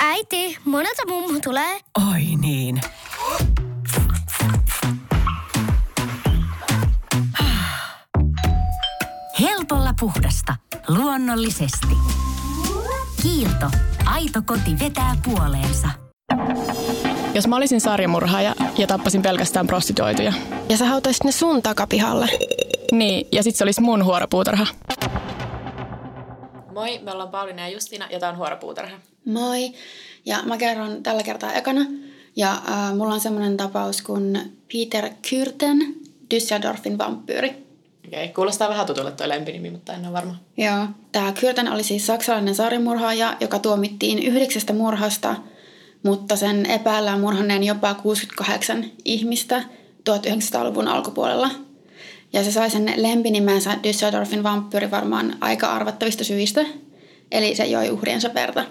Äiti, monelta mummu tulee? Oi niin. Helpolla puhdasta. Luonnollisesti. Kiilto. Aito koti vetää puoleensa. Jos mä olisin sarjamurhaaja ja tappasin pelkästään prostituoituja. Ja sä hautaisit ne sun takapihalle. Niin, ja sit se olisi mun huoropuutarha. Moi, me ollaan Pauliina ja Justina ja tää on Huoropuutarha. Moi. Ja mä kerron tällä kertaa ekana. Ja äh, mulla on semmoinen tapaus kuin Peter Kyrten, Düsseldorfin vampyyri. Okei, okay, kuulostaa vähän tutulle toi lempinimi, mutta en ole varma. Joo. Tämä Kyrten oli siis saksalainen sarjamurhaaja, joka tuomittiin yhdeksästä murhasta, mutta sen epäillään murhanneen jopa 68 ihmistä 1900-luvun alkupuolella. Ja se sai sen lempinimensä Düsseldorfin vampyyri varmaan aika arvattavista syistä. Eli se joi uhriensa verta.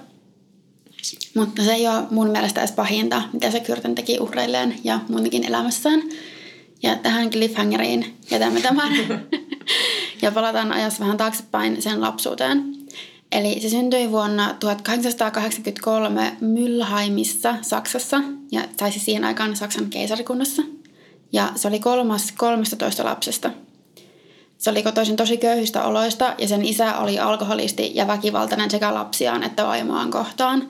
Mutta se ei ole mun mielestä edes pahinta, mitä se Kyrten teki uhreilleen ja muutenkin elämässään. Ja tähän cliffhangeriin jätämme tämän. ja palataan ajassa vähän taaksepäin sen lapsuuteen. Eli se syntyi vuonna 1883 Mülheimissa, Saksassa, ja saisi siihen aikaan Saksan keisarikunnassa. Ja se oli kolmas 13 lapsesta. Se oli kotoisin tosi köyhistä oloista, ja sen isä oli alkoholisti ja väkivaltainen sekä lapsiaan että vaimoaan kohtaan.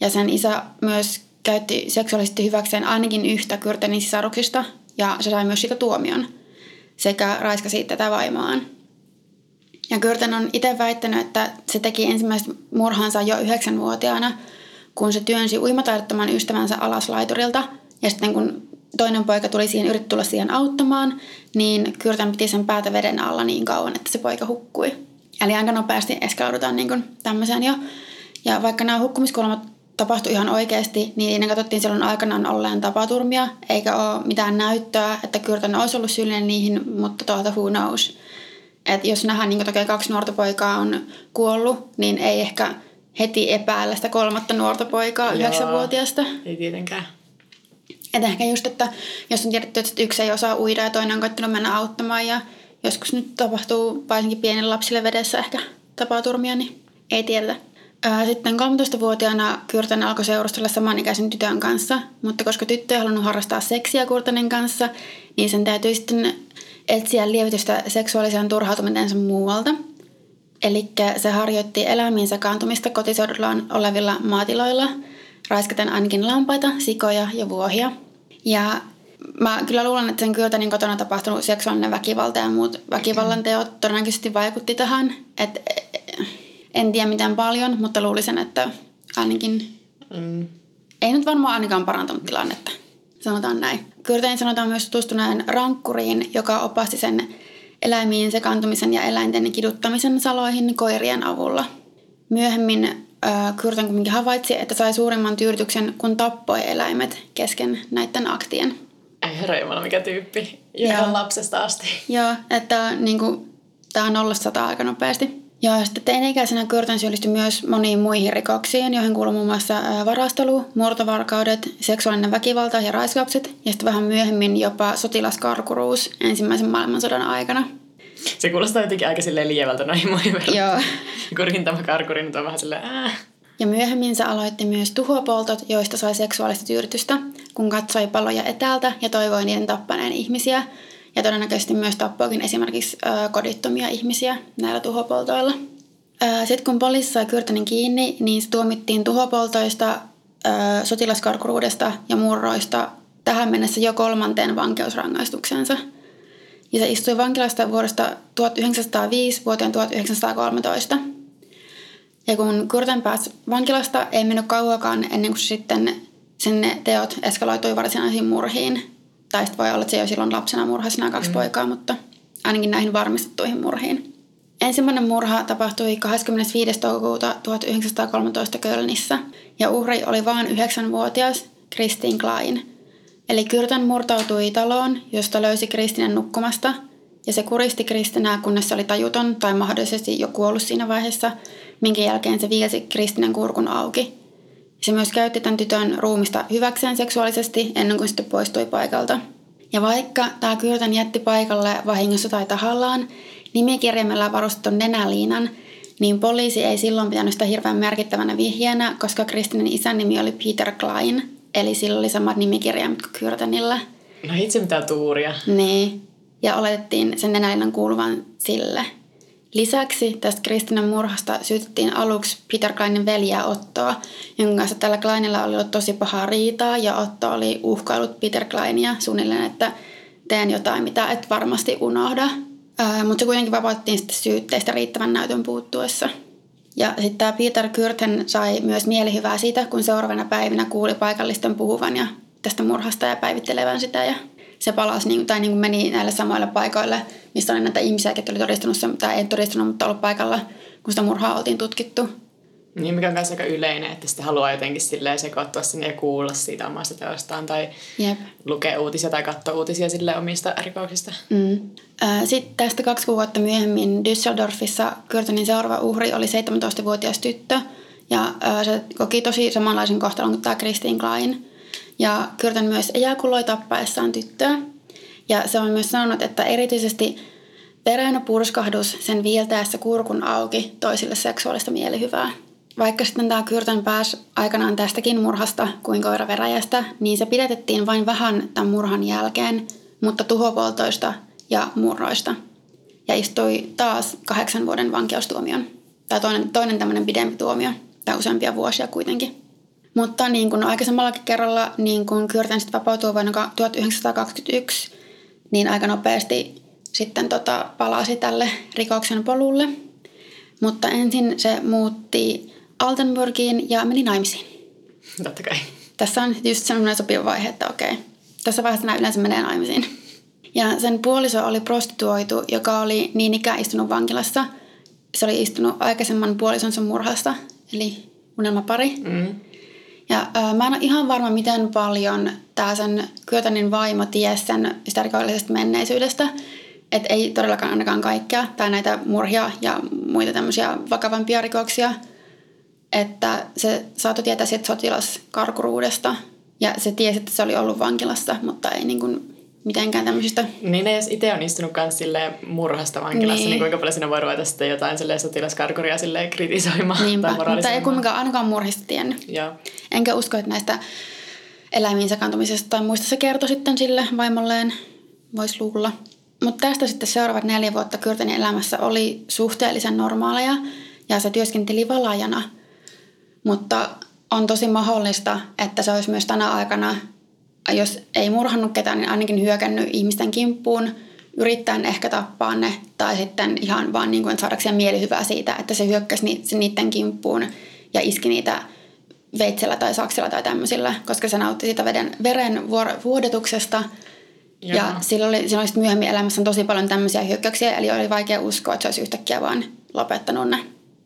Ja sen isä myös käytti seksuaalisesti hyväkseen ainakin yhtä Kyrtenin sisaruksista, ja se sai myös siitä tuomion sekä raiskasi tätä vaimoaan. Ja Kyrten on itse väittänyt, että se teki ensimmäiset murhansa jo yhdeksänvuotiaana, kun se työnsi uimataidottoman ystävänsä alas laiturilta. Ja sitten kun toinen poika tuli siihen, yritti tulla siihen auttamaan, niin Kyrten piti sen päätä veden alla niin kauan, että se poika hukkui. Eli aika nopeasti eskaloidutaan niin tämmöiseen jo. Ja vaikka nämä hukkumiskuolemat tapahtui ihan oikeasti, niin ne katsottiin silloin aikanaan olleen tapaturmia, eikä ole mitään näyttöä, että Kyrten olisi ollut syyllinen niihin, mutta tuolta who knows. Et jos nähdään, niin toki kaksi nuorta poikaa on kuollut, niin ei ehkä heti epäillä sitä kolmatta nuorta poikaa, yhdeksänvuotiaasta. Ei tietenkään. Et ehkä just, että jos on tiedetty, että yksi ei osaa uida ja toinen on koittanut mennä auttamaan ja joskus nyt tapahtuu varsinkin pienille lapsille vedessä ehkä tapaturmia, niin ei tiedetä. Sitten 13-vuotiaana Kyrten alkoi seurustella samanikäisen tytön kanssa, mutta koska tyttö ei halunnut harrastaa seksiä Kyrtenen kanssa, niin sen täytyy sitten etsiä lievitystä seksuaaliseen turhautumisensa muualta. Eli se harjoitti eläimiin sekaantumista kotiseudullaan olevilla maatiloilla, raiskaten ainakin lampaita, sikoja ja vuohia. Ja mä kyllä luulen, että sen Kyrtenin kotona tapahtunut seksuaalinen väkivalta ja muut väkivallan teot todennäköisesti vaikutti tähän. Että en tiedä mitään paljon, mutta luulisin, että ainakin mm. ei nyt varmaan ainakaan parantanut tilannetta. Sanotaan näin. Kyrtein sanotaan myös tutustuneen rankkuriin, joka opasti sen eläimiin sekaantumisen ja eläinten kiduttamisen saloihin koirien avulla. Myöhemmin Kyrten kuitenkin havaitsi, että sai suurimman tyydytyksen, kun tappoi eläimet kesken näiden aktien. Ei herra Jumala, mikä tyyppi. Ihan lapsesta asti. Joo, että niin kuin, tämä on nollasta sata aika nopeasti. Ja sitten teini-ikäisenä Kyrten syyllistyi myös moniin muihin rikoksiin, joihin kuuluu muun muassa varastelu, murtovarkaudet, seksuaalinen väkivalta ja raiskaukset ja sitten vähän myöhemmin jopa sotilaskarkuruus ensimmäisen maailmansodan aikana. Se kuulostaa jotenkin aika silleen lievältä noihin muihin verran. Joo. Kurin tämä karkuri nyt on vähän silleen äh. Ja myöhemmin se aloitti myös tuhopoltot, joista sai seksuaalista tyydytystä, kun katsoi paloja etäältä ja toivoi niiden tappaneen ihmisiä – ja todennäköisesti myös tappoakin esimerkiksi ö, kodittomia ihmisiä näillä tuhopoltoilla. Sitten kun poliisi sai Kyrtänin kiinni, niin se tuomittiin tuhopoltoista, ö, sotilaskarkuruudesta ja murroista tähän mennessä jo kolmanteen vankeusrangaistuksensa. Ja se istui vankilasta vuodesta 1905 vuoteen 1913. Ja kun Kyrten pääsi vankilasta, ei mennyt kauakaan ennen kuin sitten sen teot eskaloitui varsinaisiin murhiin. Tai sitten voi olla, että se jo silloin lapsena murhasi nämä kaksi mm. poikaa, mutta ainakin näihin varmistettuihin murhiin. Ensimmäinen murha tapahtui 25. toukokuuta 1913 Kölnissä ja uhri oli vain 9-vuotias Kristin Klein. Eli Kyrtän murtautui taloon, josta löysi Kristinen nukkumasta ja se kuristi Kristinää, kunnes se oli tajuton tai mahdollisesti jo kuollut siinä vaiheessa, minkä jälkeen se viilsi Kristinen kurkun auki – se myös käytti tämän tytön ruumista hyväkseen seksuaalisesti ennen kuin sitten poistui paikalta. Ja vaikka tämä Kyrtän jätti paikalle vahingossa tai tahallaan, nimikirjaimella varustetun nenäliinan, niin poliisi ei silloin pitänyt sitä hirveän merkittävänä vihjeenä, koska Kristinin isän nimi oli Peter Klein, eli sillä oli samat nimikirjaimet kuin Kyrtenillä. No itse mitä tuuria. Niin, ja oletettiin sen nenäilän kuuluvan sille. Lisäksi tästä Kristinan murhasta syytettiin aluksi Peter Kleinin veljeä Ottoa, jonka kanssa tällä Kleinilla oli ollut tosi pahaa riitaa ja Otto oli uhkailut Peter Kleinia suunnilleen, että teen jotain, mitä et varmasti unohda. Mutta se kuitenkin vapautettiin sitten syytteistä riittävän näytön puuttuessa. Ja sitten tämä Peter Kyrten sai myös mielihyvää siitä, kun seuraavana päivinä kuuli paikallisten puhuvan ja tästä murhasta ja päivittelevän sitä. Ja se palasi niin, tai niin kuin meni näille samoille paikoille, missä oli näitä ihmisiä, jotka oli todistunut sen, tai ei todistunut, mutta ollut paikalla, kun sitä murhaa oltiin tutkittu. Niin, mikä on myös aika yleinen, että sitten haluaa jotenkin silleen sekoittua sinne ja kuulla siitä omasta teostaan tai Jep. lukea uutisia tai katsoa uutisia sille omista rikoksista. Mm. Sitten tästä kaksi kuukautta myöhemmin Düsseldorfissa Kyrtonin seuraava uhri oli 17-vuotias tyttö ja se koki tosi samanlaisen kohtalon kuin tämä Christine Klein. Ja Kyrton myös ejakuloi tappaessaan tyttöä. Ja se on myös sanonut, että erityisesti verenä purskahdus sen viiltäessä kurkun auki toisille seksuaalista mielihyvää. Vaikka sitten tämä Kyrton pääsi aikanaan tästäkin murhasta kuin koiraveräjästä, niin se pidätettiin vain vähän tämän murhan jälkeen, mutta tuhopoltoista ja murroista. Ja istui taas kahdeksan vuoden vankeustuomion. Tai toinen, toinen tämmöinen pidempi tuomio, tai useampia vuosia kuitenkin. Mutta niin kuin aikaisemmallakin kerralla, niin kun Kyrten sitten vapautui vuonna 1921, niin aika nopeasti sitten tota, palasi tälle rikoksen polulle. Mutta ensin se muutti Altenburgiin ja meni naimisiin. Totta kai. Tässä on just sellainen sopiva vaihe, että okei, tässä vaiheessa nämä yleensä menee naimisiin. Ja sen puoliso oli prostituoitu, joka oli niin ikään istunut vankilassa. Se oli istunut aikaisemman puolisonsa murhasta, eli unelmapari. Mm. Ja ää, mä en ole ihan varma, miten paljon tämä sen Kyötänin vaimo tiesi sen sitä rikollisesta menneisyydestä. Että ei todellakaan ainakaan kaikkea, tai näitä murhia ja muita tämmöisiä vakavampia rikoksia. Että se saattoi tietää siitä sotilaskarkuruudesta. Ja se tiesi, että se oli ollut vankilassa, mutta ei niin kuin mitenkään tämmöisistä... Niin, jos itse on istunut silleen murhasta vankilassa, niin. Niin. kuinka paljon siinä voi ruveta sitten jotain silleen sotilaskarkuria silleen kritisoimaan Niinpä, tai mutta ei kumminkaan ainakaan murhista tiennyt. Joo. Enkä usko, että näistä eläimiin sekaantumisesta tai muista se kertoi sitten sille vaimolleen, voisi luulla. Mutta tästä sitten seuraavat neljä vuotta Kyrtenin elämässä oli suhteellisen normaaleja ja se työskenteli valaajana. Mutta on tosi mahdollista, että se olisi myös tänä aikana, jos ei murhannut ketään, niin ainakin hyökännyt ihmisten kimppuun, yrittäen ehkä tappaa ne, tai sitten ihan vaan niin kuin saadakseen mielihyvää siitä, että se hyökkäsi niiden kimppuun ja iski niitä veitsellä tai saksilla tai tämmöisillä, koska se nautti siitä veden, veren vuodetuksesta. Joo. Ja sillä oli, sillä oli myöhemmin elämässä tosi paljon tämmöisiä hyökkäyksiä, eli oli vaikea uskoa, että se olisi yhtäkkiä vaan lopettanut ne.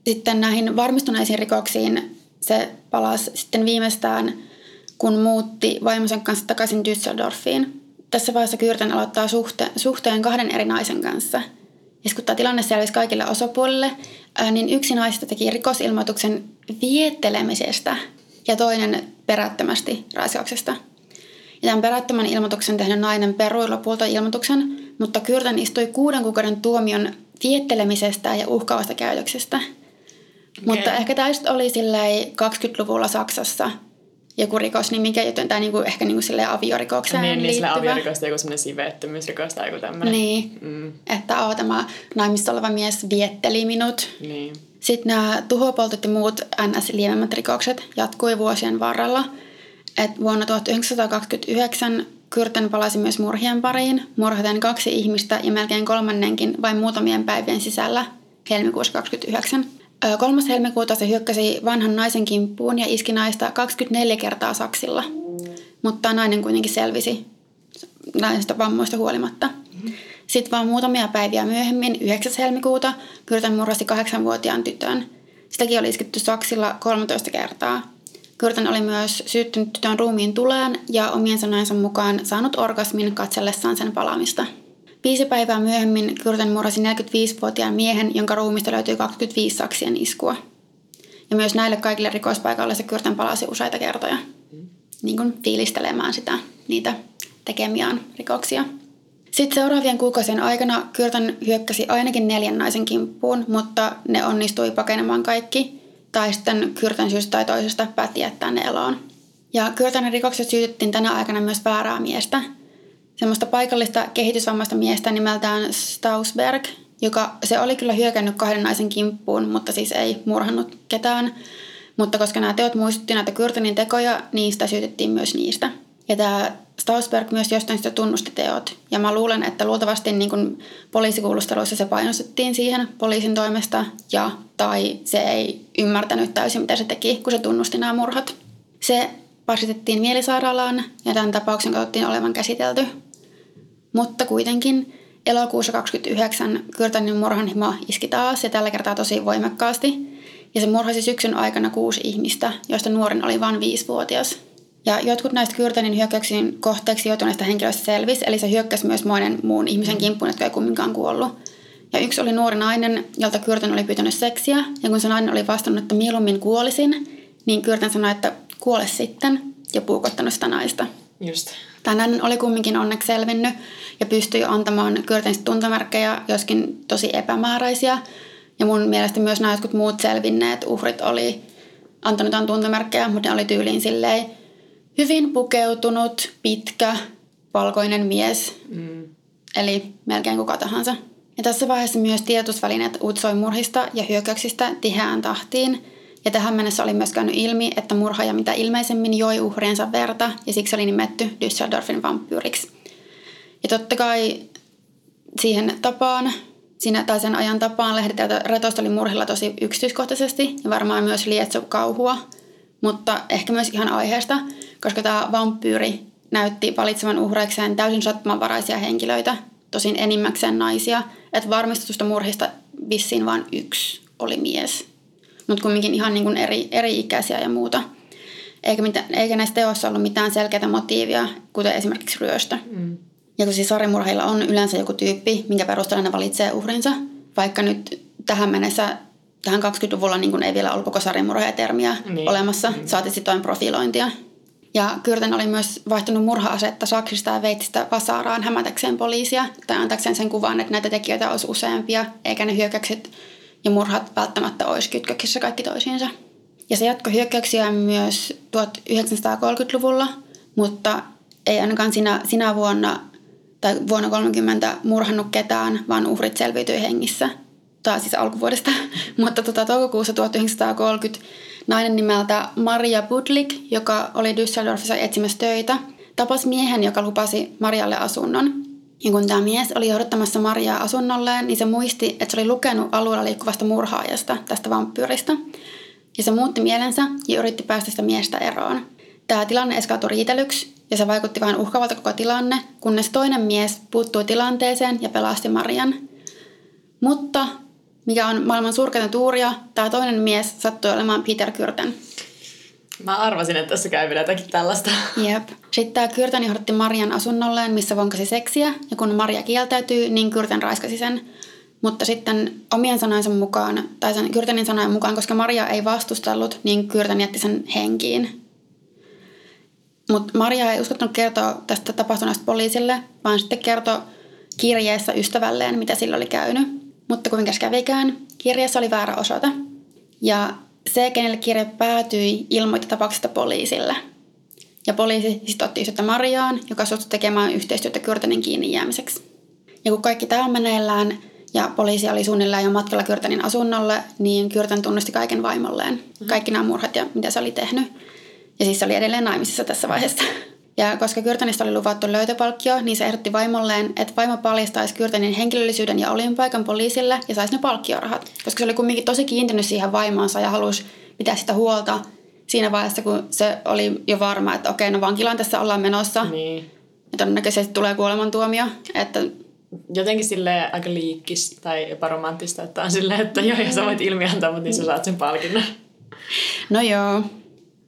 Sitten näihin varmistuneisiin rikoksiin se palasi sitten viimeistään, kun muutti vaimonsa kanssa takaisin Düsseldorfiin. Tässä vaiheessa Kyrten aloittaa suhte, suhteen kahden eri naisen kanssa. Ja kun tämä tilanne selvisi kaikille osapuolille, niin yksi naisista teki rikosilmoituksen viettelemisestä ja toinen perättömästi raiskauksesta. Ja tämän perättömän ilmoituksen tehnyt nainen perui lopulta ilmoituksen, mutta Kyrten istui kuuden kuukauden tuomion viettelemisestä ja uhkaavasta käytöksestä. Okay. Mutta ehkä tämä oli silleen 20-luvulla Saksassa joku rikosnimike, joten tämä niinku, ehkä niinku silleen aviorikokseen Niin, niin liittyvä. aviorikosta joku semmoinen siveettömyysrikos tai joku tämmöinen. Niin, Mm, että oo, tämä naimissa oleva mies vietteli minut. niin. Sitten nämä tuhopoltot ja muut NS-lievemmät rikokset jatkui vuosien varrella. Et vuonna 1929 Kyrten palasi myös murhien pariin, murhaten kaksi ihmistä ja melkein kolmannenkin vain muutamien päivien sisällä helmikuussa 29. Ö, 3. helmikuuta se hyökkäsi vanhan naisen kimppuun ja iski naista 24 kertaa saksilla, mutta nainen kuitenkin selvisi naisesta vammoista huolimatta. Sitten vaan muutamia päiviä myöhemmin, 9. helmikuuta, Kyrten murhasi kahdeksanvuotiaan tytön. Sitäkin oli isketty saksilla 13 kertaa. Kyrten oli myös syyttynyt tytön ruumiin tuleen ja omien sanojensa mukaan saanut orgasmin katsellessaan sen palamista. Viisi päivää myöhemmin Kyrten murhasi 45-vuotiaan miehen, jonka ruumista löytyi 25 saksien iskua. Ja myös näille kaikille rikospaikoille se Kyrten palasi useita kertoja niin kuin fiilistelemään sitä, niitä tekemiään rikoksia. Sitten seuraavien kuukausien aikana Kyrtön hyökkäsi ainakin neljän naisen kimppuun, mutta ne onnistui pakenemaan kaikki. Tai sitten Kyrtön syystä tai toisesta päätti jättää ne eloon. Ja Kyrtön rikokset syytettiin tänä aikana myös väärää miestä. Semmoista paikallista kehitysvammaista miestä nimeltään Stausberg, joka se oli kyllä hyökännyt kahden naisen kimppuun, mutta siis ei murhannut ketään. Mutta koska nämä teot muistutti näitä Kyrtonin tekoja, niistä syytettiin myös niistä. Ja tämä Stausberg myös jostain sitä tunnusti teot. Ja mä luulen, että luultavasti niin kuin poliisikuulusteluissa se painostettiin siihen poliisin toimesta ja tai se ei ymmärtänyt täysin, mitä se teki, kun se tunnusti nämä murhat. Se pasitettiin mielisairaalaan ja tämän tapauksen katsottiin olevan käsitelty. Mutta kuitenkin elokuussa 29 Kyrtanin murhanhimo iski taas ja tällä kertaa tosi voimakkaasti. Ja se murhasi syksyn aikana kuusi ihmistä, joista nuorin oli vain viisivuotias. Ja jotkut näistä Kyrtanin hyökkäyksiin kohteeksi joutuneista henkilöistä selvisi, eli se hyökkäsi myös monen muun ihmisen kimppuun, jotka ei kumminkaan kuollut. Ja yksi oli nuori nainen, jolta Kyrtän oli pyytänyt seksiä, ja kun se nainen oli vastannut, että mieluummin kuolisin, niin Kyrtän sanoi, että kuole sitten, ja puukottanut sitä naista. Just. Nainen oli kumminkin onneksi selvinnyt ja pystyi antamaan Kyrtänistä tuntomerkkejä, joskin tosi epämääräisiä. Ja mun mielestä myös nämä jotkut muut selvinneet uhrit oli antanut tuntomerkkejä, mutta ne oli tyyliin silleen hyvin pukeutunut, pitkä, valkoinen mies. Mm. Eli melkein kuka tahansa. Ja tässä vaiheessa myös tiedotusvälineet uutisoi murhista ja hyökkäyksistä tiheään tahtiin. Ja tähän mennessä oli myös käynyt ilmi, että murhaaja mitä ilmeisemmin joi uhriensa verta ja siksi oli nimetty Düsseldorfin vampyyriksi. Ja totta kai siihen tapaan, siinä tai sen ajan tapaan lehdet oli murhilla tosi yksityiskohtaisesti ja varmaan myös lietso kauhua, mutta ehkä myös ihan aiheesta, koska tämä vampyyri näytti valitsevan uhreikseen täysin sattumanvaraisia henkilöitä, tosin enimmäkseen naisia, että varmistetusta murhista vissiin vain yksi oli mies, mutta kumminkin ihan niin kuin eri, eri ikäisiä ja muuta. Eikä, mitään, eikä näissä teoissa ollut mitään selkeää motiivia, kuten esimerkiksi ryöstö. Mm. Ja kun siis sarimurheilla on yleensä joku tyyppi, minkä perusteella ne valitsee uhrinsa, vaikka nyt tähän mennessä, tähän 20-luvulla niin ei vielä ollut koko sarimurheja-termiä niin. olemassa, mm. saati sitten profilointia. Ja Kyrten oli myös vaihtunut murha-asetta Saksista ja Veitsistä Vasaaraan hämätäkseen poliisia tai antakseen sen kuvan, että näitä tekijöitä olisi useampia, eikä ne hyökkäykset ja murhat välttämättä olisi kytköksissä kaikki toisiinsa. Ja se jatkoi hyökkäyksiä myös 1930-luvulla, mutta ei ainakaan sinä, sinä vuonna tai vuonna 30 murhannut ketään, vaan uhrit selviytyi hengissä. Tai siis alkuvuodesta. Mutta tota, toukokuussa 1930 nainen nimeltä Maria Budlik, joka oli Düsseldorfissa etsimässä töitä, tapasi miehen, joka lupasi Marialle asunnon. Ja kun tämä mies oli johdottamassa Mariaa asunnolleen, niin se muisti, että se oli lukenut alueella liikkuvasta murhaajasta, tästä vampyyristä. Ja se muutti mielensä ja yritti päästä sitä miestä eroon. Tämä tilanne eskautui riitelyksi ja se vaikutti vain uhkaavalta koko tilanne, kunnes toinen mies puuttui tilanteeseen ja pelasti Marian. Mutta, mikä on maailman surkeinta tuuria, tämä toinen mies sattui olemaan Peter Kyrten. Mä arvasin, että tässä käy vielä jotakin tällaista. Jep. Sitten tämä Kyrten johdotti Marian asunnolleen, missä vonkasi seksiä, ja kun Maria kieltäytyi, niin Kyrten raiskasi sen. Mutta sitten omien sanojensa mukaan, tai sen Kyrtenin sanojen mukaan, koska Maria ei vastustellut, niin Kyrten jätti sen henkiin. Mutta Maria ei uskottanut kertoa tästä tapahtuneesta poliisille, vaan sitten kertoi kirjeessä ystävälleen, mitä sillä oli käynyt. Mutta kuinka kävikään, kirjeessä oli väärä osoite. Ja se, kenelle kirje päätyi, ilmoitti tapauksesta poliisille. Ja poliisi sitten otti yhteyttä Mariaan, joka suostui tekemään yhteistyötä Kyrtänin kiinni jäämiseksi. Ja kun kaikki tämä on meneillään ja poliisi oli suunnilleen jo matkalla Kyrtänin asunnolle, niin Kyrtän tunnusti kaiken vaimolleen. Kaikki nämä murhat ja mitä se oli tehnyt. Ja siis se oli edelleen naimisissa tässä vaiheessa. Ja koska Kyrtanista oli luvattu löytöpalkkio, niin se ehdotti vaimolleen, että vaimo paljastaisi Kyrtanin henkilöllisyyden ja olinpaikan poliisille ja saisi ne palkkiorahat. Koska se oli kumminkin tosi kiintynyt siihen vaimoonsa ja halusi pitää sitä huolta siinä vaiheessa, kun se oli jo varma, että okei, no vankilaan tässä ollaan menossa. Niin. Ja todennäköisesti tulee kuolemantuomio. Että Jotenkin sille aika liikkis tai jopa romanttista, että on silleen, että joo, ja sä voit ilmiantaa, mutta niin sä saat sen palkinnon. No joo,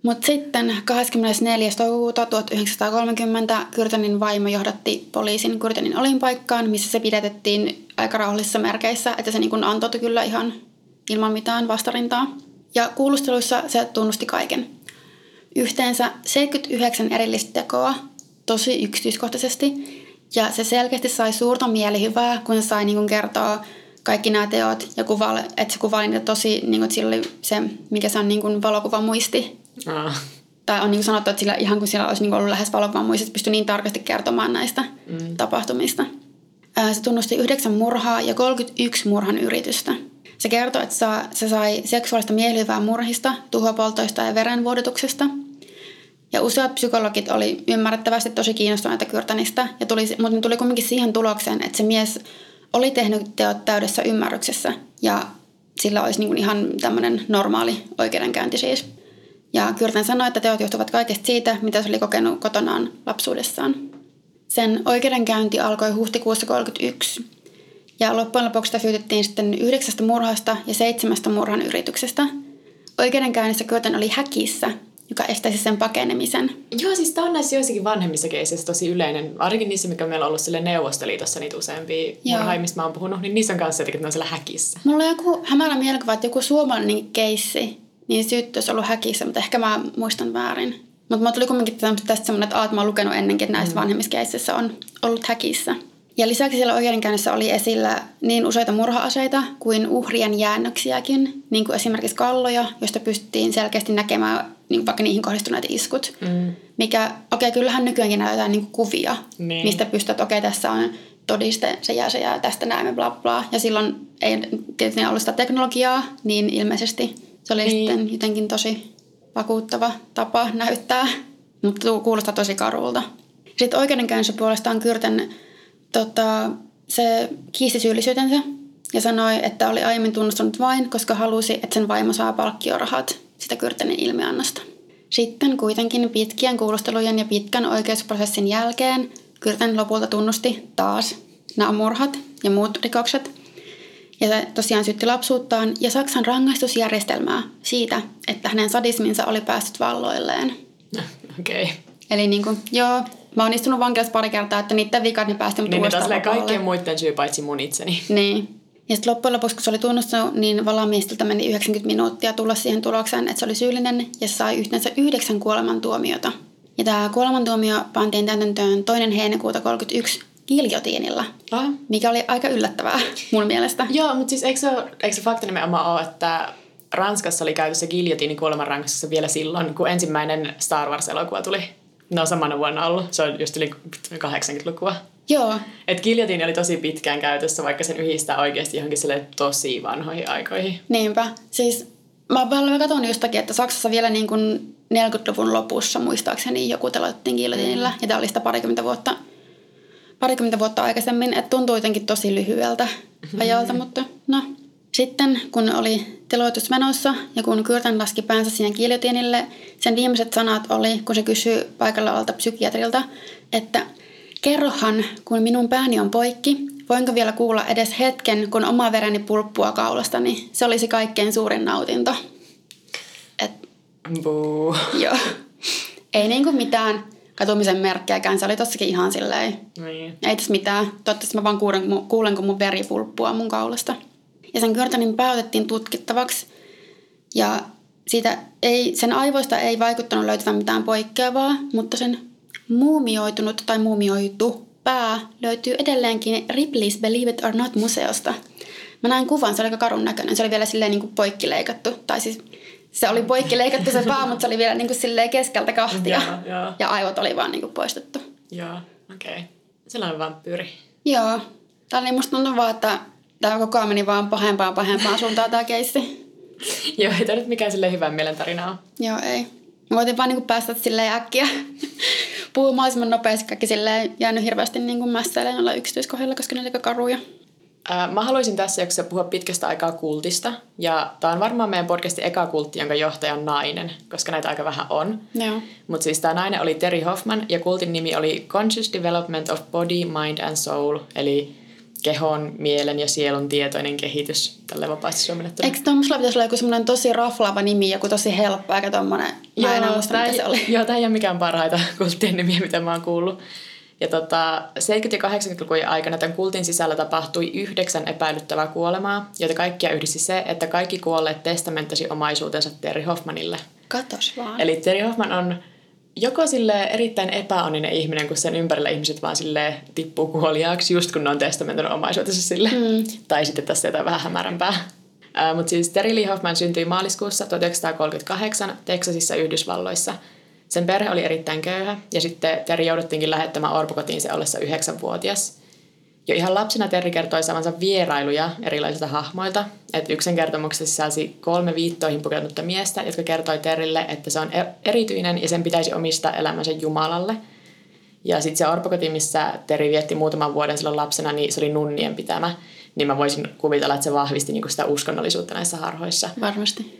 mutta sitten 24. toukokuuta 1930 Kyrtänin vaimo johdatti poliisin Kyrtänin olinpaikkaan, missä se pidätettiin aika rauhallisissa merkeissä, että se niin kun antoutui kyllä ihan ilman mitään vastarintaa. Ja kuulusteluissa se tunnusti kaiken. Yhteensä 79 erillistä tekoa, tosi yksityiskohtaisesti, Ja se selkeästi sai suurta mielihyvää, kun se sai niin kertoa kaikki nämä teot ja kuvaili, että se kuvaili niitä tosi, niin kuin, että sillä oli se, mikä se on niin kuin valokuvamuisti. Ah. Tai on niin sanottu, että sillä, ihan kuin sillä olisi niin kuin ollut lähes valokuvamuisti, että pystyi niin tarkasti kertomaan näistä mm. tapahtumista. Se tunnusti yhdeksän murhaa ja 31 murhan yritystä. Se kertoi, että se sai seksuaalista mielihyvää murhista, tuhopoltoista ja verenvuodotuksesta. Ja useat psykologit oli ymmärrettävästi tosi kiinnostuneita Kyrtanista, ja tuli, mutta ne tuli kuitenkin siihen tulokseen, että se mies oli tehnyt teot täydessä ymmärryksessä, ja sillä olisi niin kuin ihan tämmöinen normaali oikeudenkäynti siis. Ja Kyrtan sanoi, että teot johtuvat kaikesta siitä, mitä se oli kokenut kotonaan lapsuudessaan. Sen oikeudenkäynti alkoi huhtikuussa 1931. Ja loppujen lopuksi syytettiin sitten yhdeksästä murhasta ja seitsemästä murhan yrityksestä. Oikeudenkäynnissä Kyrtan oli häkissä, joka estäisi sen pakenemisen. Joo, siis tämä on näissä joissakin vanhemmissa keisissä tosi yleinen. Ainakin niissä, mikä meillä on ollut sille Neuvostoliitossa niitä useampia Joo. murhaajia, mistä mä oon puhunut, niin niissä on kanssa jotenkin, että ne on siellä häkissä. Mulla on joku hämärä mielikuva, että joku suomalainen keissi, niin syyttö olisi ollut häkissä, mutta ehkä mä muistan väärin. Mutta mulla tuli kumminkin tästä tästä semmoinen, että, aat, mä oon lukenut ennenkin, että näissä mm. vanhemmissa keisseissä on ollut häkissä. Ja lisäksi siellä oikeudenkäynnissä oli esillä niin useita murha-aseita kuin uhrien jäännöksiäkin, niin kuin esimerkiksi kalloja, joista pystyttiin selkeästi näkemään niin vaikka niihin kohdistuneet iskut. Mm. Mikä, okei, okay, kyllähän nykyäänkin näytetään niin kuvia, Niin. mistä pystyt, että okei, okay, tässä on todiste, se jää, se jää, tästä näemme, bla bla. Ja silloin ei tietysti ollut sitä teknologiaa, niin ilmeisesti se oli niin. sitten jotenkin tosi vakuuttava tapa näyttää, mutta kuulostaa tosi karulta. Sitten oikeudenkäynnissä puolestaan Kyrten tota, se kiisti syyllisyytensä ja sanoi, että oli aiemmin tunnustanut vain, koska halusi, että sen vaimo saa palkkiorahat sitä Kyrtenin ilmiannosta. Sitten kuitenkin pitkien kuulustelujen ja pitkän oikeusprosessin jälkeen Kyrten lopulta tunnusti taas nämä murhat ja muut rikokset. Ja tosiaan syytti lapsuuttaan ja Saksan rangaistusjärjestelmää siitä, että hänen sadisminsa oli päässyt valloilleen. Okei. Okay. Eli niin kuin, joo, mä oon istunut vankilassa pari kertaa, että niiden vikat ne päästi mut Niin, uudestaan kaikkien muiden syy paitsi mun itseni. Niin. Ja sitten loppujen lopuksi, kun se oli tunnustanut, niin valamiestiltä meni 90 minuuttia tulla siihen tulokseen, että se oli syyllinen ja se sai yhteensä yhdeksän kuolemantuomiota. Ja tämä kuolemantuomio pantiin täytäntöön toinen heinäkuuta 31 giljotiinilla, Ah. mikä oli aika yllättävää mun mielestä. Joo, mutta siis eikö se, eikö se fakta nimenomaan ole, että Ranskassa oli käytössä giljotiini kuolemanrangaistuksessa vielä silloin, kun ensimmäinen Star Wars-elokuva tuli. Ne on samana vuonna ollut. Se on just yli 80-lukua. Joo, Et giljotiini oli tosi pitkään käytössä, vaikka sen yhdistää oikeasti johonkin sille tosi vanhoihin aikoihin. niinpä. Siis mä vähän katson jostakin, että Saksassa vielä niin kuin 40-luvun lopussa muistaakseni joku teloitettiin giljotiinilla. Ja tämä oli sitä parikymmentä vuotta, parikymmentä vuotta aikaisemmin. Että tuntuu jotenkin tosi lyhyeltä ajalta, mutta no. Sitten kun oli teloitus menossa ja kun Kyrtan laski päänsä siihen giljotiinille, sen viimeiset sanat oli, kun se kysyi paikalla olevalta psykiatrilta, että kerrohan, kun minun pääni on poikki, voinko vielä kuulla edes hetken, kun oma vereni pulppua kaulastani. Se olisi kaikkein suurin nautinto. Et, Buu. joo. Ei niinku mitään katumisen merkkejäkään. Se oli tossakin ihan silleen, Niin. ei tässä mitään. Toivottavasti mä vaan kuulen, kuulen kun mun veri pulppua mun kaulasta. Ja sen Kyrtanin pääotettiin tutkittavaksi. Ja siitä ei, sen aivoista ei vaikuttanut löytyvän mitään poikkeavaa, mutta sen muumioitunut tai muumioitu pää löytyy edelleenkin Ripley's Believe It or Not museosta. Mä näin kuvan, se oli aika karun näköinen. Se oli vielä silleen niin kuin poikkileikattu. Tai siis se oli poikkileikattu se pää, mutta se oli vielä niin kuin silleen keskeltä kahtia. Joo, joo. Ja aivot oli vaan niin kuin poistettu. Joo, okei. Okay. Sellainen vampyyri. Joo. Tää oli musta tuntuu vaan, että tämä koko ajan meni vaan pahempaan pahempaan suuntaan tämä keissi. Joo, ei tämä nyt mikään silleen hyvän mielen tarina ole. Joo, ei. Mä voitin vaan niinku päästä silleen äkkiä puhumaan mahdollisimman nopeasti. Kaikki silleen jäänyt hirveästi niinku mässäilemään olla yksityiskohdilla, koska ne oli karuja. Mä haluaisin tässä jaksossa puhua pitkästä aikaa kultista. Ja tämä on varmaan meidän podcastin eka kultti, jonka johtaja on nainen, koska näitä aika vähän on. Joo. Mutta siis tämä nainen oli Terry Hoffman ja kultin nimi oli Conscious Development of Body, Mind and Soul, eli kehon, mielen ja sielun tietoinen kehitys tälle vapaasti suomennettuna. Eikö tuommoisella pitäisi olla joku semmoinen tosi raflaava nimi, joku tosi helppo, eikä tommonen, mä en muista, tää mitä se oli. Joo, tämä ei ole mikään parhaita kulttien nimiä, mitä mä oon kuullut. Ja tota, 70- ja 80-lukujen aikana tämän kultin sisällä tapahtui yhdeksän epäilyttävää kuolemaa, joita kaikkia yhdisti se, että kaikki kuolleet testamenttasi omaisuutensa Terry Hoffmanille. Katos vaan. Eli Terry Hoffman on joko sille erittäin epäonninen ihminen, kun sen ympärillä ihmiset vaan sille tippuu kuoliaaksi, just kun ne on testamentoinut omaisuutensa sille. Mm. Tai sitten tässä jotain vähän hämärämpää. Mutta siis Terry Lee Hoffman syntyi maaliskuussa 1938 Texasissa Yhdysvalloissa. Sen perhe oli erittäin köyhä ja sitten Terry jouduttiinkin lähettämään orpokotiin se ollessa yhdeksänvuotias. Jo ihan lapsena Terry kertoi saavansa vierailuja erilaisilta hahmoilta. Että yksen kertomuksessa sisälsi kolme viittoihin pukeutunutta miestä, jotka kertoi Terrille, että se on e- erityinen ja sen pitäisi omistaa elämänsä Jumalalle. Ja sitten se orpokoti, missä Terry vietti muutaman vuoden silloin lapsena, niin se oli nunnien pitämä. Niin mä voisin kuvitella, että se vahvisti niinku sitä uskonnollisuutta näissä harhoissa. Varmasti.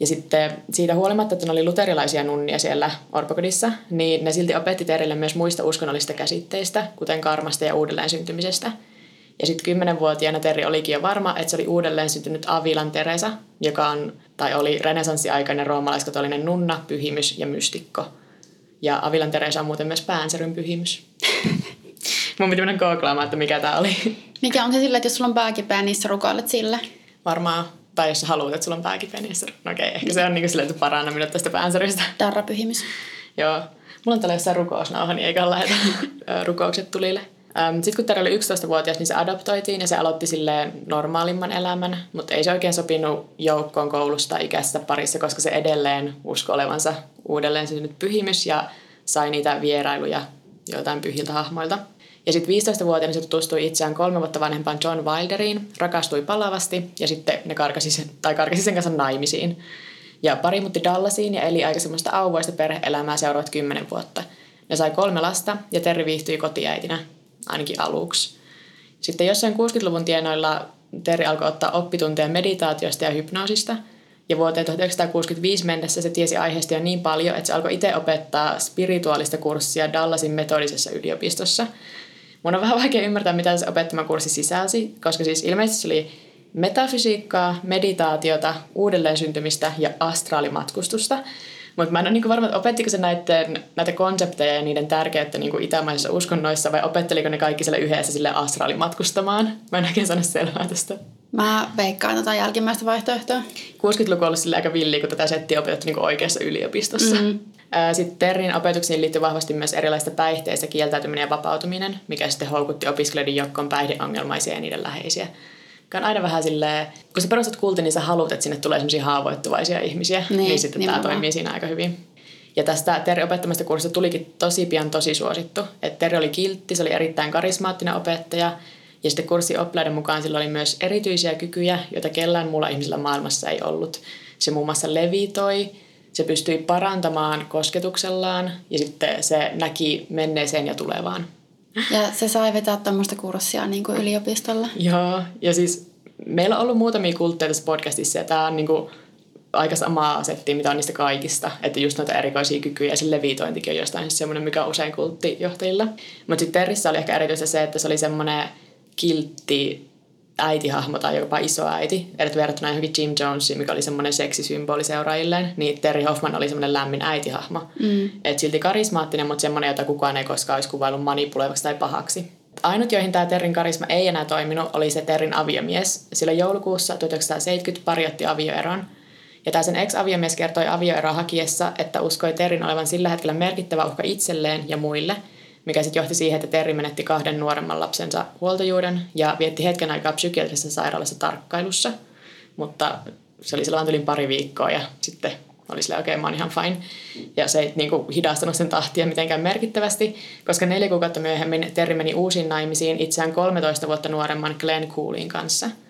Ja sitten siitä huolimatta, että ne oli luterilaisia nunnia siellä orpokodissa, niin ne silti opetti Terille myös muista uskonnollisista käsitteistä, kuten karmasta ja uudelleen syntymisestä. Ja sitten kymmenenvuotiaana Terri olikin jo varma, että se oli uudelleen syntynyt Avilan Teresa, joka on, tai oli renesanssiaikainen roomalaiskatolinen nunna, pyhimys ja mystikko. Ja Avilan Teresa on muuten myös päänseryn pyhimys. Mun piti mennä googlaamaan, että mikä tämä oli. Mikä on se sillä, että jos sulla on pääkipeä, niin sä rukoilet sille? Varmaan tai jos sä haluat, että sulla on pääkipeä, niin se, no okei, ehkä se on niin silleen, että paranna tästä päänsärystä. Darrapyhimys. Joo. Mulla on tällä jossain rukousnauha, niin eikä lähetä rukoukset tulille. Sitten kun Terri oli 11-vuotias, niin se adoptoitiin ja se aloitti silleen normaalimman elämän, mutta ei se oikein sopinut joukkoon koulusta ikässä parissa, koska se edelleen usko olevansa uudelleen syntynyt pyhimys ja sai niitä vierailuja joiltain pyhiltä hahmoilta. Ja sitten 15-vuotiaana se tutustui itseään kolme vuotta vanhempaan John Wilderiin, rakastui palavasti ja sitten ne karkasi sen, tai karkasi sen kanssa naimisiin. Ja pari muutti Dallasiin ja eli aika semmoista auvoista perhe-elämää seuraavat kymmenen vuotta. Ne sai kolme lasta ja Terri viihtyi kotiäitinä, ainakin aluksi. Sitten jossain 60-luvun tienoilla Terri alkoi ottaa oppitunteja meditaatiosta ja hypnoosista. Ja vuoteen 1965 mennessä se tiesi aiheesta jo niin paljon, että se alkoi itse opettaa spirituaalista kurssia Dallasin metodisessa yliopistossa – Mun on vähän vaikea ymmärtää, mitä se opettama kurssi sisälsi, koska siis ilmeisesti se oli metafysiikkaa, meditaatiota, uudelleen syntymistä ja astraalimatkustusta. Mutta mä en ole niin varma, että opettiko se näiden, näitä konsepteja ja niiden tärkeyttä niin itämaisissa uskonnoissa vai opetteliko ne kaikki siellä yhdessä sille astraalimatkustamaan? Mä en oikein sano selvää tästä. Mä veikkaan tätä jälkimmäistä vaihtoehtoa. 60-luku on ollut aika villi, kun tätä settiä opetettu niin oikeassa yliopistossa. Mm-hmm. Sitten Terrin opetukseen liittyy vahvasti myös erilaista päihteistä kieltäytyminen ja vapautuminen, mikä sitten houkutti opiskelijoiden joukkoon päihdeongelmaisia ja niiden läheisiä. Mikä on aina vähän silleen, kun sä perustat kultin, niin sä haluat, että sinne tulee sellaisia haavoittuvaisia ihmisiä, niin, niin sitten tämä toimii siinä aika hyvin. Ja tästä Terri opettamasta kurssista tulikin tosi pian tosi suosittu. Että Terri oli kiltti, se oli erittäin karismaattinen opettaja. Ja sitten kurssi oppilaiden mukaan sillä oli myös erityisiä kykyjä, joita kellään muulla ihmisellä maailmassa ei ollut. Se muun muassa levitoi, se pystyi parantamaan kosketuksellaan ja sitten se näki menneeseen ja tulevaan. Ja se sai vetää tämmöistä kurssia niin kuin yliopistolla. Joo, ja siis meillä on ollut muutamia kultteja tässä podcastissa ja tämä on niin kuin aika samaa settiä, mitä on niistä kaikista. Että just noita erikoisia kykyjä ja se levitointikin on jostain siis semmoinen, mikä on usein kulttijohtajilla. Mutta sitten Terrissä oli ehkä erityisesti se, että se oli semmoinen kiltti äitihahmo tai jopa isoäiti. Eli verrattuna johonkin Jim Jonesiin, mikä oli semmoinen seksisymboli seuraajilleen, niin Terry Hoffman oli semmoinen lämmin äitihahmo. Mm. Et silti karismaattinen, mutta semmoinen, jota kukaan ei koskaan olisi kuvaillut manipuloivaksi tai pahaksi. Ainut, joihin tämä Terrin karisma ei enää toiminut, oli se Terrin aviomies. Sillä joulukuussa 1970 pari otti avioeron. Ja tämä sen ex-aviomies kertoi avioeroa hakiessa, että uskoi Terrin olevan sillä hetkellä merkittävä uhka itselleen ja muille – mikä sitten johti siihen, että Terri menetti kahden nuoremman lapsensa huoltajuuden ja vietti hetken aikaa psykiatrisessa sairaalassa tarkkailussa. Mutta se oli silloin tulin pari viikkoa ja sitten oli sille okei, okay, mä oon ihan fine. Ja se ei niin kuin, hidastanut sen tahtia mitenkään merkittävästi, koska neljä kuukautta myöhemmin Terri meni uusiin naimisiin itseään 13 vuotta nuoremman Glenn Coolin kanssa –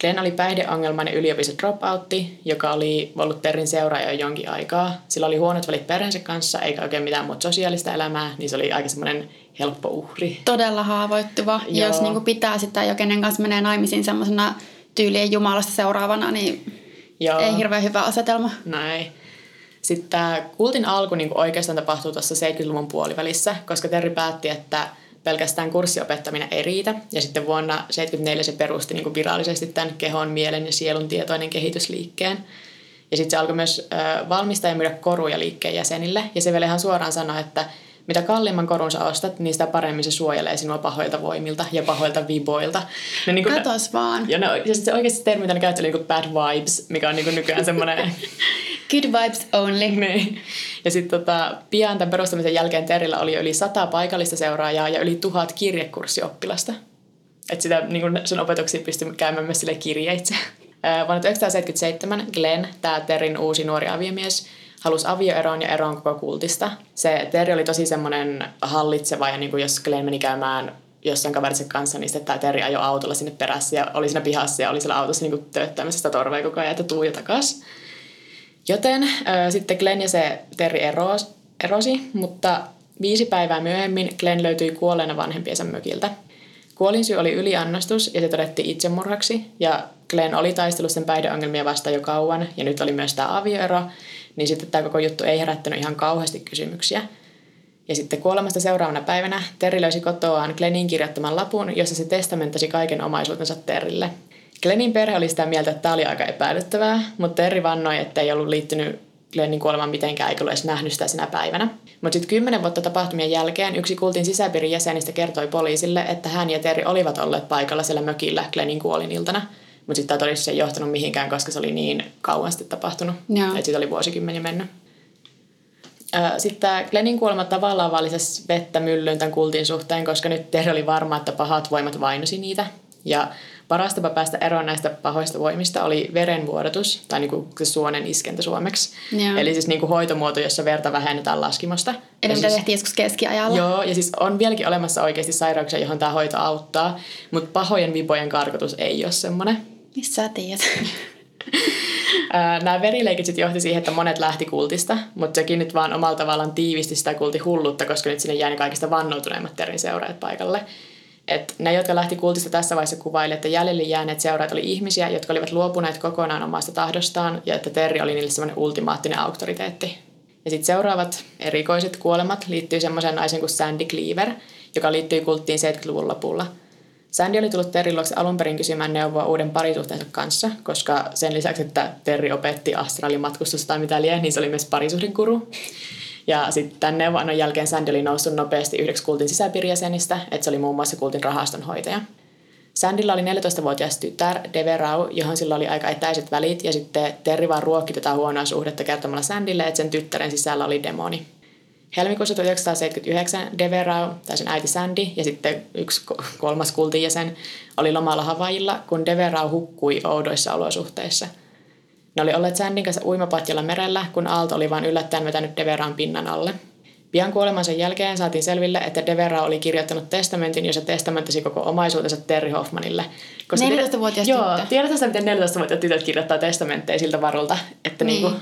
Glenn oli päihdeongelmainen yliopisto dropoutti, joka oli ollut Terrin seuraaja jo jonkin aikaa. Sillä oli huonot välit perheensä kanssa, eikä oikein mitään muuta sosiaalista elämää, niin se oli aika semmoinen helppo uhri. Todella haavoittuva. Joo. Jos niin pitää sitä jo kenen kanssa menee naimisiin semmoisena tyylien jumalasta seuraavana, niin Joo. ei hirveän hyvä asetelma. Näin. Sitten tämä kultin alku niin oikeastaan tapahtuu tuossa 70-luvun puolivälissä, koska Terri päätti, että – pelkästään kurssiopettaminen ei riitä. Ja sitten vuonna 1974 se perusti niin kuin virallisesti tämän kehon, mielen ja sielun tietoinen kehitysliikkeen. Ja sitten se alkoi myös äh, valmistaa ja myydä koruja liikkeen jäsenille. Ja se vielä ihan suoraan sanoi, että mitä kalliimman korun sä ostat, niin sitä paremmin se suojelee sinua pahoilta voimilta ja pahoilta viboilta. No, niin kuin, Katos vaan. Ja, no, ja se oikeasti termi, mitä ne käyttää, niin kuin bad vibes, mikä on niin kuin nykyään semmoinen... Good vibes only. niin. Ja sitten tota, pian tämän perustamisen jälkeen Terrillä oli yli sata paikallista seuraajaa ja yli tuhat kirjekurssioppilasta. Että sitä niin kun sen opetuksia pystyi käymään myös sille kirjeitse. Vuonna 1977 Glenn, tämä Terrin uusi nuori aviomies, halusi avioeroon ja eroon koko kultista. Se Terri oli tosi semmoinen hallitseva ja niin kuin jos Glenn meni käymään jossain kaverisen kanssa, niin sitten tämä Terri ajoi autolla sinne perässä ja oli siinä pihassa ja oli siellä autossa niin tööttämässä sitä torvea koko ajan, että tuu ja takas. Joten äh, sitten Glenn ja se Terri erosi, erosi, mutta viisi päivää myöhemmin Glenn löytyi kuolleena vanhempiensa mökiltä. Kuolinsyy oli yliannostus ja se todettiin itsemurhaksi ja Glenn oli taistellut sen päihdeongelmia vastaan jo kauan ja nyt oli myös tämä avioero, niin sitten tämä koko juttu ei herättänyt ihan kauheasti kysymyksiä. Ja sitten kuolemasta seuraavana päivänä Terri löysi kotoaan Glennin kirjoittaman lapun, jossa se testamentasi kaiken omaisuutensa Terrille. Glennin perhe oli sitä mieltä, että tämä oli aika epäilyttävää, mutta Terri vannoi, että ei ollut liittynyt Glennin kuolemaan mitenkään, eikä edes nähnyt sitä sinä päivänä. Mutta sitten kymmenen vuotta tapahtumien jälkeen yksi kultin sisäpiirin jäsenistä kertoi poliisille, että hän ja Terri olivat olleet paikalla siellä mökillä Glennin kuoliniltana. Mutta sitten tämä todistus ei johtanut mihinkään, koska se oli niin kauan sitten tapahtunut. Että siitä oli vuosikymmeniä mennyt. Sitten tämä Glennin kuolema tavallaan valisesi vettä myllyyn tämän kultin suhteen, koska nyt Terri oli varma, että pahat voimat vainosi niitä. Ja paras tapa päästä eroon näistä pahoista voimista oli verenvuodatus, tai niin kuin se suonen iskentä suomeksi. Joo. Eli siis niin kuin hoitomuoto, jossa verta vähennetään laskimosta. Eli mitä siis, tehtiin joskus keskiajalla. Joo, ja siis on vieläkin olemassa oikeasti sairauksia, johon tämä hoito auttaa, mutta pahojen vipojen karkotus ei ole semmoinen. Mistä sä tiedät? Nämä verileikit sitten johti siihen, että monet lähti kultista, mutta sekin nyt vaan omalla tavallaan tiivisti sitä kulti hullutta, koska nyt sinne jäi ne kaikista vannoutuneimmat terin seuraajat paikalle. Et ne, jotka lähti kultista tässä vaiheessa kuvaili, että jäljelle jääneet seuraajat oli ihmisiä, jotka olivat luopuneet kokonaan omasta tahdostaan ja että Terri oli niille semmoinen ultimaattinen auktoriteetti. Ja sitten seuraavat erikoiset kuolemat liittyy semmoiseen naisen kuin Sandy Cleaver, joka liittyy kulttiin 70-luvun lopulla – Sandy oli tullut Terrin luokse alun perin kysymään neuvoa uuden parisuhteensa kanssa, koska sen lisäksi, että Terri opetti astraalin matkustusta tai mitä liian, niin se oli myös parisuhdenkuru. Ja sitten tämän neuvonannon jälkeen Sandy oli noussut nopeasti yhdeksi kultin sisäpiirijäsenistä, että se oli muun muassa kultin rahastonhoitaja. Sandylla oli 14-vuotias tytär, Deverau, johon sillä oli aika etäiset välit, ja sitten Terri vaan ruokki tätä huonoa suhdetta kertomalla Sandylle, että sen tyttären sisällä oli demoni. Helmikuussa 1979 Deverau, tai sen äiti Sandy, ja sitten yksi kolmas kultin jäsen oli lomalla Havailla, kun Deverau hukkui oudoissa olosuhteissa. Ne oli olleet Sandin kanssa uimapatjalla merellä, kun aalto oli vain yllättäen vetänyt Deveraun pinnan alle. Pian kuolemansa jälkeen saatiin selville, että Devera oli kirjoittanut testamentin, jossa testamenttasi koko omaisuutensa Terry Hoffmanille. 14-vuotias Joo, tiedätkö sä, miten 14-vuotiaat tytöt kirjoittaa testamentteja siltä varulta, että niin. niinku,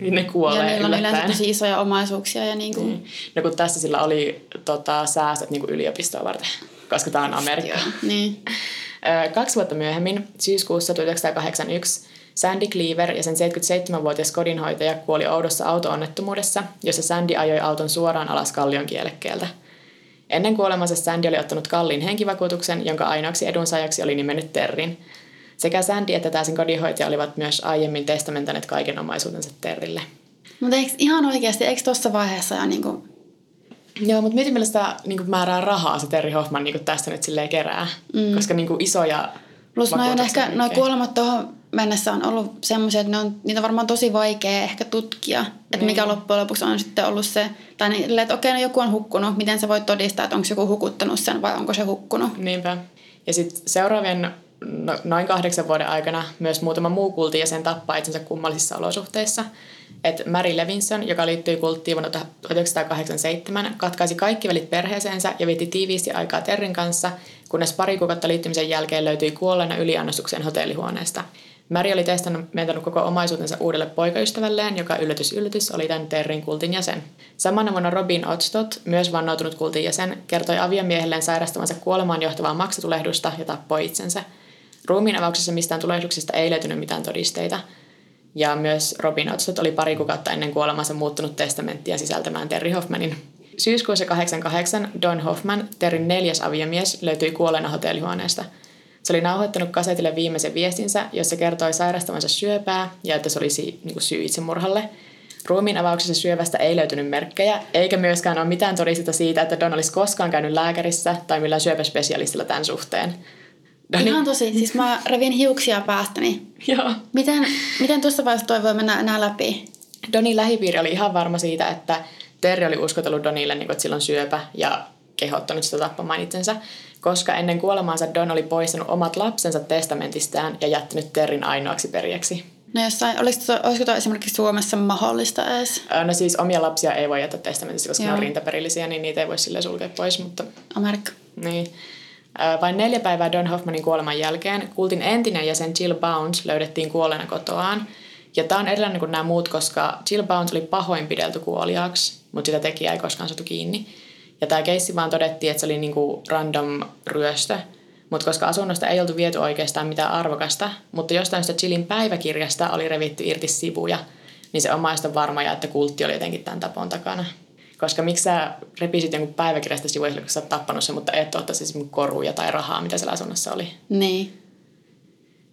ne kuolee Ja niillä on yleensä tosi isoja omaisuuksia. Ja niinku... niin. No kun tässä sillä oli tota, säästöt niinku yliopistoa varten, koska tämä on Amerikka. Joo, niin. Kaksi vuotta myöhemmin, syyskuussa 1981, Sandy Cleaver ja sen 77-vuotias kodinhoitaja kuoli oudossa autoonnettomuudessa, jossa Sandy ajoi auton suoraan alas kallion kielekkeeltä. Ennen kuolemansa Sandy oli ottanut kalliin henkivakuutuksen, jonka ainoaksi edunsaajaksi oli nimennyt Terrin. Sekä Sandy että tämä sen kodinhoitaja olivat myös aiemmin testamentaneet kaiken omaisuutensa Terrille. Mutta eikö ihan oikeasti, eikö tuossa vaiheessa jo niin kuin... Joo, mutta mietin mielestä niin määrää rahaa se Terry Hoffman niin tästä nyt silleen kerää. Mm. Koska niin kuin isoja Plus noin ehkä, noin kuolemat tuohon mennessä on ollut semmoisia, että ne on, niitä on varmaan tosi vaikea ehkä tutkia, että niin. mikä loppujen lopuksi on sitten ollut se, tai niin, että okei, no joku on hukkunut, miten sä voit todistaa, että onko joku hukuttanut sen vai onko se hukkunut. Niinpä. Ja sitten seuraavien no, noin kahdeksan vuoden aikana myös muutama muu kulti ja sen tappaa itsensä kummallisissa olosuhteissa. Että Mary Levinson, joka liittyi kulttiin vuonna 1987, katkaisi kaikki välit perheeseensä ja vietti tiiviisti aikaa Terrin kanssa, kunnes pari kuukautta liittymisen jälkeen löytyi kuolleena yliannostuksen hotellihuoneesta – Mary oli testannut koko omaisuutensa uudelle poikaystävälleen, joka yllätys yllätys oli tämän Terrin kultin jäsen. Samana vuonna Robin Odstott, myös vannoutunut kultin jäsen, kertoi aviomiehelleen sairastavansa kuolemaan johtavaa maksatulehdusta ja tappoi itsensä. Ruumiin avauksessa mistään tulehduksista ei löytynyt mitään todisteita. Ja myös Robin Odstott oli pari kuukautta ennen kuolemansa muuttunut testamenttia sisältämään Terry Hoffmanin. Syyskuussa 88 Don Hoffman, Terrin neljäs aviomies, löytyi kuolleena hotellihuoneesta – se oli nauhoittanut kasetille viimeisen viestinsä, jossa kertoi sairastavansa syöpää ja että se olisi niin kuin syy itsemurhalle. Ruumiin avauksessa syövästä ei löytynyt merkkejä, eikä myöskään ole mitään todistetta siitä, että Don olisi koskaan käynyt lääkärissä tai millään syöpäspesialistilla tämän suhteen. Doni... Ihan tosi. Siis mä revin hiuksia päästäni. Joo. Miten, miten tuossa vaiheessa toi voi mennä enää läpi? Donin lähipiiri oli ihan varma siitä, että Terri oli uskotellut Donille, niin kuin, että sillä on syöpä ja kehottanut sitä tappamaan itsensä, koska ennen kuolemaansa Don oli poistanut omat lapsensa testamentistään ja jättänyt Terrin ainoaksi perjeksi. No jossain, olisiko, olisiko tuo esimerkiksi Suomessa mahdollista edes? No siis omia lapsia ei voi jättää testamentissa, koska ne Joo. on rintaperillisiä, niin niitä ei voi sille sulkea pois, mutta Amerikka. niin. Vain neljä päivää Don Hoffmanin kuoleman jälkeen kultin entinen jäsen Jill Bounce löydettiin kuolleena kotoaan. Ja tämä on erilainen kuin nämä muut, koska Jill Bounce oli pahoinpidelty kuoliaaksi, mutta sitä tekijää ei koskaan saatu kiinni. Ja tämä keissi vaan todettiin, että se oli niinku random ryöstö. Mutta koska asunnosta ei oltu viety oikeastaan mitään arvokasta, mutta jostain sitä Jillin päiväkirjasta oli revitty irti sivuja, niin se omaista on varma ja että kultti oli jotenkin tämän tapon takana. Koska miksi sä repisit jonkun päiväkirjasta sivuja, kun sä oot tappanut sen, mutta et ottaisi esimerkiksi koruja tai rahaa, mitä siellä asunnossa oli. Niin.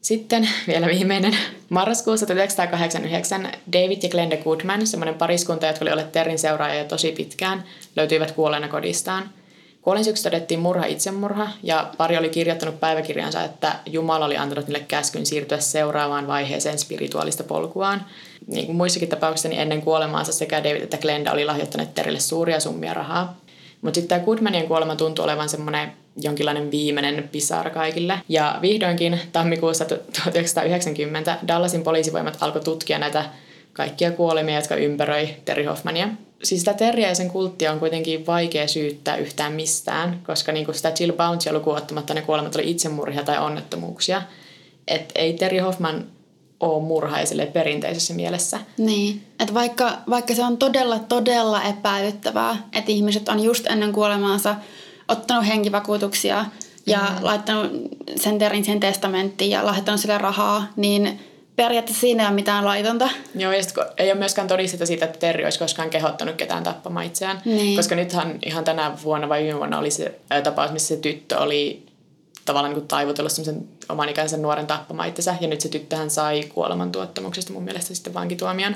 Sitten vielä viimeinen. Marraskuussa 1989 David ja Glenda Goodman, semmoinen pariskunta, jotka oli olleet Terrin seuraajia tosi pitkään, löytyivät kuolleena kodistaan. Kuolinsyyksi todettiin murha itsemurha ja pari oli kirjoittanut päiväkirjansa, että Jumala oli antanut niille käskyn siirtyä seuraavaan vaiheeseen spirituaalista polkuaan. Niin kuin muissakin tapauksissa, niin ennen kuolemaansa sekä David että Glenda oli lahjoittaneet Terrille suuria summia rahaa. Mutta sitten tämä Goodmanien kuolema tuntui olevan semmoinen jonkinlainen viimeinen pisara kaikille. Ja vihdoinkin tammikuussa 1990 Dallasin poliisivoimat alkoi tutkia näitä kaikkia kuolemia, jotka ympäröi Terry Hoffmania. Siis sitä Terryä ja sen kulttia on kuitenkin vaikea syyttää yhtään mistään, koska niinku sitä Jill Bouncea lukuun ottamatta ne kuolemat oli itsemurhia tai onnettomuuksia. Et ei Terry Hoffman ole murhaaja silleen perinteisessä mielessä. Niin, että vaikka, vaikka se on todella, todella epäilyttävää, että ihmiset on just ennen kuolemaansa ottanut henkivakuutuksia ja mm. laittanut sen terin sen testamenttiin ja lahjoittanut sille rahaa, niin periaatteessa siinä ei ole mitään laitonta. Joo, ja sit, kun ei ole myöskään todistetta siitä, että Terri olisi koskaan kehottanut ketään tappamaan itseään. Niin. Koska nythän ihan tänä vuonna vai viime vuonna oli se ää, tapaus, missä se tyttö oli tavallaan niin kuin taivutellut semmoisen oman ikäisen nuoren tappamaan itsensä. Ja nyt se tyttöhän sai kuolemantuottamuksesta mun mielestä sitten vankituomion.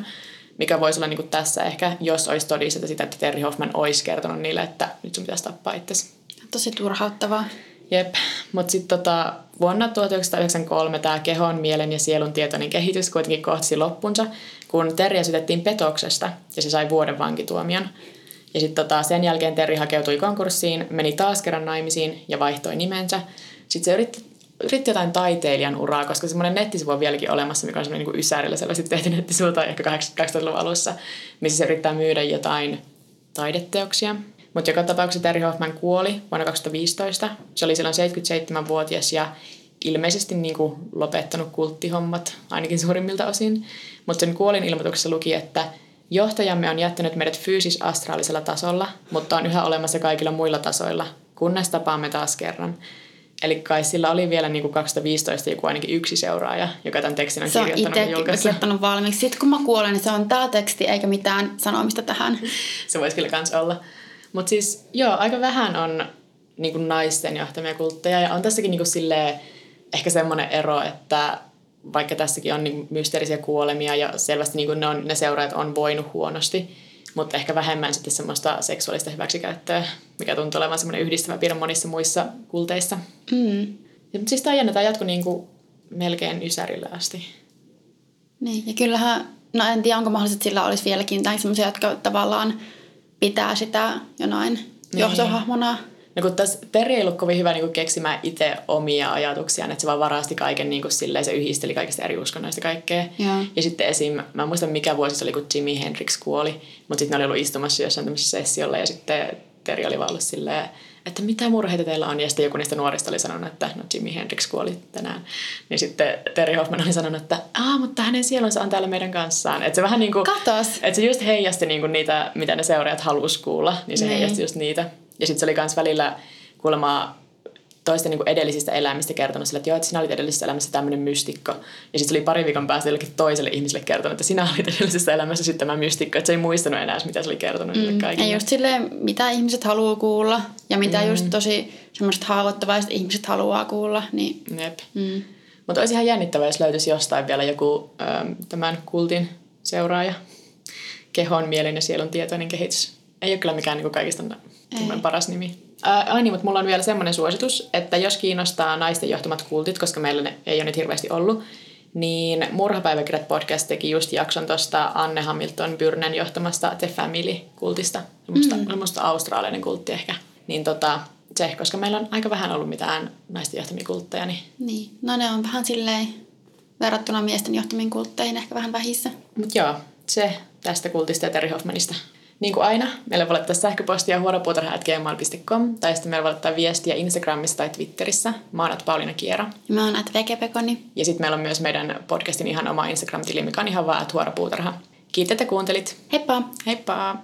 Mikä voisi olla niin kuin tässä ehkä, jos olisi todistetta sitä, että Terry Hoffman olisi kertonut niille, että nyt sun pitäisi tappaa itsesi. Tosi turhauttavaa. Jep, mutta sitten tota, vuonna 1993 tämä kehon, mielen ja sielun tietoinen kehitys kuitenkin kohtasi loppunsa, kun Terriä syytettiin petoksesta ja se sai vuoden vankituomion. Ja sitten tota, sen jälkeen Terri hakeutui konkurssiin, meni taas kerran naimisiin ja vaihtoi nimensä. Sitten se yritti, yritti jotain taiteilijan uraa, koska semmoinen nettisivu on vieläkin olemassa, mikä on semmoinen niin ysärillä selvästi tehty nettisivu tai ehkä 80-luvun alussa, missä se yrittää myydä jotain taideteoksia. Mutta joka tapauksessa Terry Hoffman kuoli vuonna 2015. Se oli silloin 77-vuotias ja ilmeisesti niin kuin lopettanut kulttihommat, ainakin suurimmilta osin. Mutta sen kuolin ilmoituksessa luki, että johtajamme on jättänyt meidät fyysis-astraalisella tasolla, mutta on yhä olemassa kaikilla muilla tasoilla, kunnes tapaamme taas kerran. Eli kai sillä oli vielä niin kuin 2015 joku ainakin yksi seuraaja, joka tämän tekstin on Se on kirjoittanut itse julkaissut. kirjoittanut valmiiksi. Sitten kun mä kuolen, niin se on tämä teksti eikä mitään sanomista tähän. Se voisi kyllä kans olla. Mutta siis joo, aika vähän on niin kuin naisten johtamia kultteja ja on tässäkin niin kuin silleen, ehkä semmoinen ero, että vaikka tässäkin on niin mysteerisiä kuolemia ja selvästi niin kuin ne, on, ne seuraajat on voinut huonosti, mutta ehkä vähemmän sitten semmoista seksuaalista hyväksikäyttöä, mikä tuntuu olevan semmoinen yhdistävä piirre monissa muissa kulteissa. Mm. Ja, mutta siis tämä jännä, tämä jatkui niin kuin melkein ysärillä asti. Niin, ja kyllähän, no en tiedä onko mahdollista, että sillä olisi vieläkin tai semmoisia, jotka tavallaan pitää sitä jonain Niin. johtohahmona. No kun tässä Terri ei ollut kovin hyvä niin keksimään itse omia ajatuksiaan, että se vaan varasti kaiken niin kuin silleen, se yhdisteli kaikista eri uskonnoista kaikkea. Joo. Ja sitten esim. mä en muista mikä vuosi se oli, kun Jimi Hendrix kuoli, mutta sitten ne oli ollut istumassa jossain tämmöisessä sessiolla ja sitten Terri oli vaan ollut silleen, että mitä murheita teillä on? Ja sitten joku niistä nuorista oli sanonut, että no Jimi Hendrix kuoli tänään. Niin sitten Terry Hoffman oli sanonut, että aa, mutta hänen sielunsa on täällä meidän kanssaan. Että se vähän niin kuin, Katos. että se just heijasti niin kuin niitä, mitä ne seuraajat halusi kuulla, niin se Niin. heijasti just niitä. Ja sitten se oli myös välillä kuulemma toisten niin edellisistä elämistä kertonut sille, että joo, että sinä olit edellisessä elämässä tämmöinen mystikko. Ja sitten se oli pari viikon päästä jollekin toiselle ihmiselle kertonut, että sinä olit edellisessä elämässä sitten tämä mystikko. Että se ei muistanut enää, mitä se oli kertonut mm. niille kaikille. Ja just silleen, mitä ihmiset haluaa kuulla ja mitä mm. just tosi semmoiset haavoittavaiset ihmiset haluaa kuulla. Niin, Jep. mm. Mutta olisi ihan jännittävää, jos löytyisi jostain vielä joku ähm, tämän kultin seuraaja. Kehon, mielen ja sielun tietoinen kehitys. Ei ole kyllä mikään niin kaikista tunnen paras nimi. Ää, ai niin, mutta mulla on vielä semmoinen suositus, että jos kiinnostaa naisten johtamat kultit, koska meillä ne ei ole nyt hirveästi ollut, niin Murhapäiväkirjat podcast teki just jakson tuosta Anne Hamilton Byrnen johtamasta The Family-kultista. Semmoista, mm. semmoista australialainen kultti ehkä. Niin tota, se, koska meillä on aika vähän ollut mitään naisten johtamia kultteja, niin... Niin, no ne on vähän silleen verrattuna miesten johtamiin kultteihin ehkä vähän vähissä. Mut joo, se tästä kultista ja Terry Hoffmanista. Niin kuin aina, meillä voi laittaa sähköpostia huoropuutarha.gmail.com tai sitten meillä voi laittaa viestiä Instagramissa tai Twitterissä. Mä oon Pauliina Kiero. Ja mä oon Vekepekoni. Ja sitten meillä on myös meidän podcastin ihan oma Instagram-tili, mikä on ihan vaan huoropuutarha. Kiitos, että kuuntelit. Heippa! Heippa!